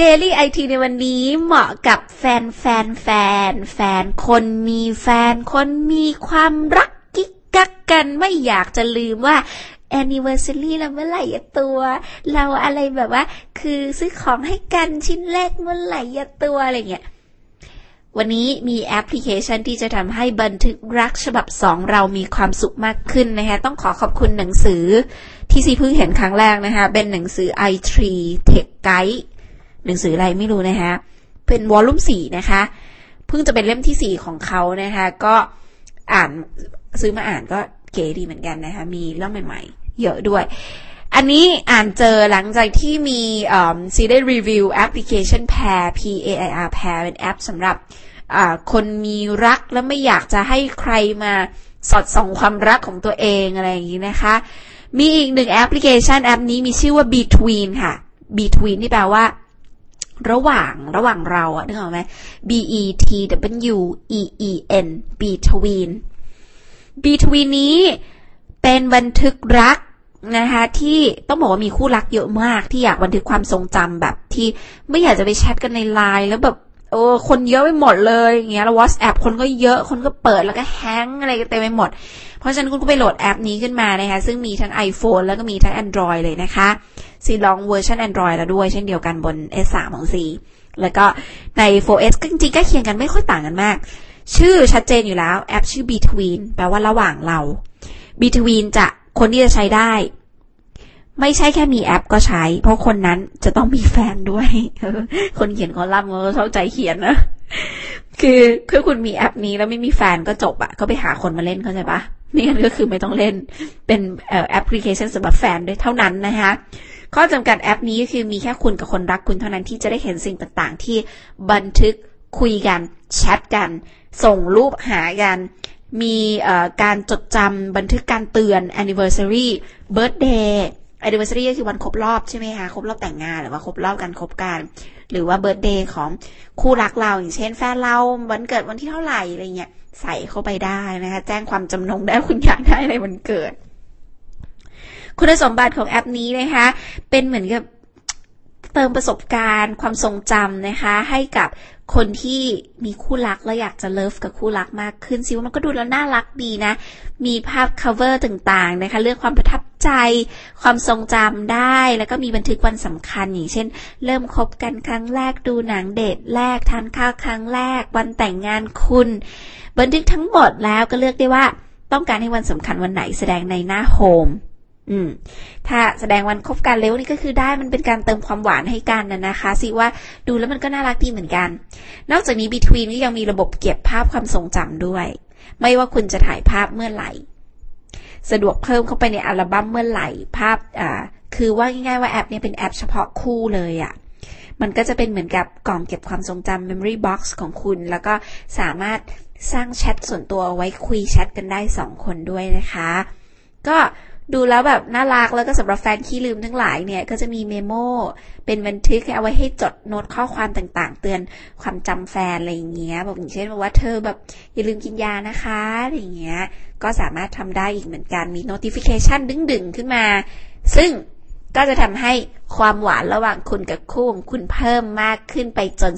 Daily IT ในวันนี้เหมาะกับแฟนแฟนแฟนแฟนคนมีแฟนคนมีความรักกิ๊กกักกันไม่อยากจะลืมว่า anniversary เราเมื่อไหร่อะตัว เราอะไรแบบว่า คือซื้อของให้กันชิ้นแรกเมื่อไหร่อะตัวอะไรเงี้ยวันนี้มีแอปพลิเคชันที่จะทำให้บันทึกรักฉบับสองเรามีความสุขมากขึ้นนะคะต้องขอขอบคุณหนังสือที่ซีเพิ่งเห็นครั้งแรกนะคะเป็นหนังสือ i3 Tech Guide หนังสืออะไรไม่รู้นะคะ เป็นวอลลุ่มสี่นะคะ เพิ่งจะเป็นเล่มที่สี่ของเขานะคะ ก็อ่านซื้อมาอ่านก็เก๋ดีเหมือนกันนะคะ มีเรื่องใหม่ๆ เยอะด้วย อันนี้อ่านเจอหลังจากที่มีซีได้รีวิวแอปพลิเคชัน Pair P A I R Pair เป็นแอปสำหรับคนมีรักแล้วไม่อยากจะให้ใครมาสอดส่องความรักของตัวเองอะไรอย่างนี้นะคะ มีอีกหนึ่งแอปพลิเคชันแอปนี้มีชื่อว่า Between ค่ะ Between ที่แปลว่า ระหว่างระหว่างเราอะนึกออกไหม B E T W E E N Between Between นี้เป็นบันทึกรักนะคะที่ต้องบอกว่ามีคู่รักเยอะมากที่อยากบันทึกความทรงจำแบบที่ไม่อยากจะไปแชทกันในไลน์แล้วแบบโอ้คนเยอะไปหมดเลยอย่างเงี้ยแล้ว WhatsApp คนก็เยอะคนก็เปิดแล้วก็แฮงอะไรกันเต็มไปหมด เพราะฉะนั้นคุณก็ไปโหลดแอปนี้ขึ้นมานะคะซึ่งมีทั้ง iPhone แล้วก็มีทั้ง Android เลยนะคะ ซีลองเวอร์ชัน Android แล้วด้วย เช่นเดียวกันบน S3 ของซีแล้วก็ใน 4S ก็จริงๆใกล้เคียงกันไม่ค่อยต่างกันมาก ชื่อชัดเจนอยู่แล้วแอปชื่อ Between แปลว่าระหว่างเรา Between จะคนที่จะใช้ได้ ไม่ใช่แค่มีแอปก็ใช้ เพราะคนนั้นจะต้องมีแฟนด้วย คนเขียนคอลัมน์ก็เข้าใจเขียนนะคือคือคุณมีแอปนี้แล้วไม่มีแฟนก็จบอะก็ไปหาคนมาเล่นเข้าใจปะ ไม่งั้นก็คือไม่ต้องเล่นเป็นแอปพลิเคชันสำหรับแฟนด้วยเท่านั้นนะคะข้อจำกัดแอปนี้ก็คือมีแค่คุณกับคนรักคุณเท่านั้นที่จะได้เห็นสิ่งต่างๆ ที่บันทึกคุยกันแชทกัน ส่งรูปหากัน มีการจดจำบันทึกการเตือน anniversary birthday anniversary ก็คือวันครบรอบใช่ไหมคะครบรอบแต่งงานหรือว่าครบรอบการคบกัน หรือว่า birthday ของคู่รักเรา อย่างเช่นแฟนเราวันเกิดวันที่เท่าไหร่อะไรเงี้ยใส่เข้าไปได้นะคะ แจ้งความจำนงได้คุณอยากได้อะไรวันเกิด คุณสมบัติของแอปนี้นะคะ เป็นเหมือนกับเติมประสบการณ์ความทรงจำนะคะ ให้กับคนที่มีคู่รักแล้วอยากจะเลิฟกับคู่รักมากขึ้นซิว่ามันก็ดูแล้วน่ารักดีนะ มีภาพ cover ต่างๆนะคะเรื่องความประทับ ใจความทรงจำได้ แล้วก็มีบันทึกวันสำคัญอย่างเช่น เริ่มคบกันครั้งแรกดูหนังเดทแรกทานข้าวครั้งแรก วันแต่งงานคุณ บันทึกทั้งหมดแล้วก็เลือกได้ว่าต้องการให้วันสำคัญวันไหนแสดงในหน้าโฮมอืม ถ้าแสดงวันคบกันเร็วนี่ก็คือได้มันเป็นการเติมความหวานให้กันนะนะคะสิว่าดูแล้วมันก็น่ารักดีเหมือนกัน นอกจากนี้ Between ก็ยังมีระบบเก็บภาพความทรงจำด้วย ไม่ว่าคุณจะถ่ายภาพเมื่อไหร่ สะดวกเพิ่มเข้าไปในอัลบั้มเมื่อไหร่ภาพอ่าคือว่าง่ายๆว่าแอปนี้เป็นแอปเฉพาะคู่เลยอะ่ะมันก็จะเป็นเหมือนกับกล่องเก็บความทรงจำ Memory Box ของคุณ แล้วก็สามารถสร้างแชทส่วนตัวไว้คุยแชทกันได้สองคนด้วยนะคะ ก็ ดูแล้วแบบน่ารักแล้วก็สำหรับแฟนขี้ลืมทั้งหลายเนี่ย ก็จะมี memo เป็นบันทึกเอาไว้ให้จดโน้ตข้อความต่างๆ เตือนความจำแฟนอะไรอย่างเงี้ยบอกอย่างเช่นว่าเธอแบบอย่าลืมกินยานะคะอะไรอย่างเงี้ย ก็สามารถทำได้อีกเหมือนกันมี notification ดึงๆ ขึ้นมา ซึ่งก็จะทำให้ความหวานระหว่างคุณกับคู่ของคุณเพิ่มมากขึ้นไปจน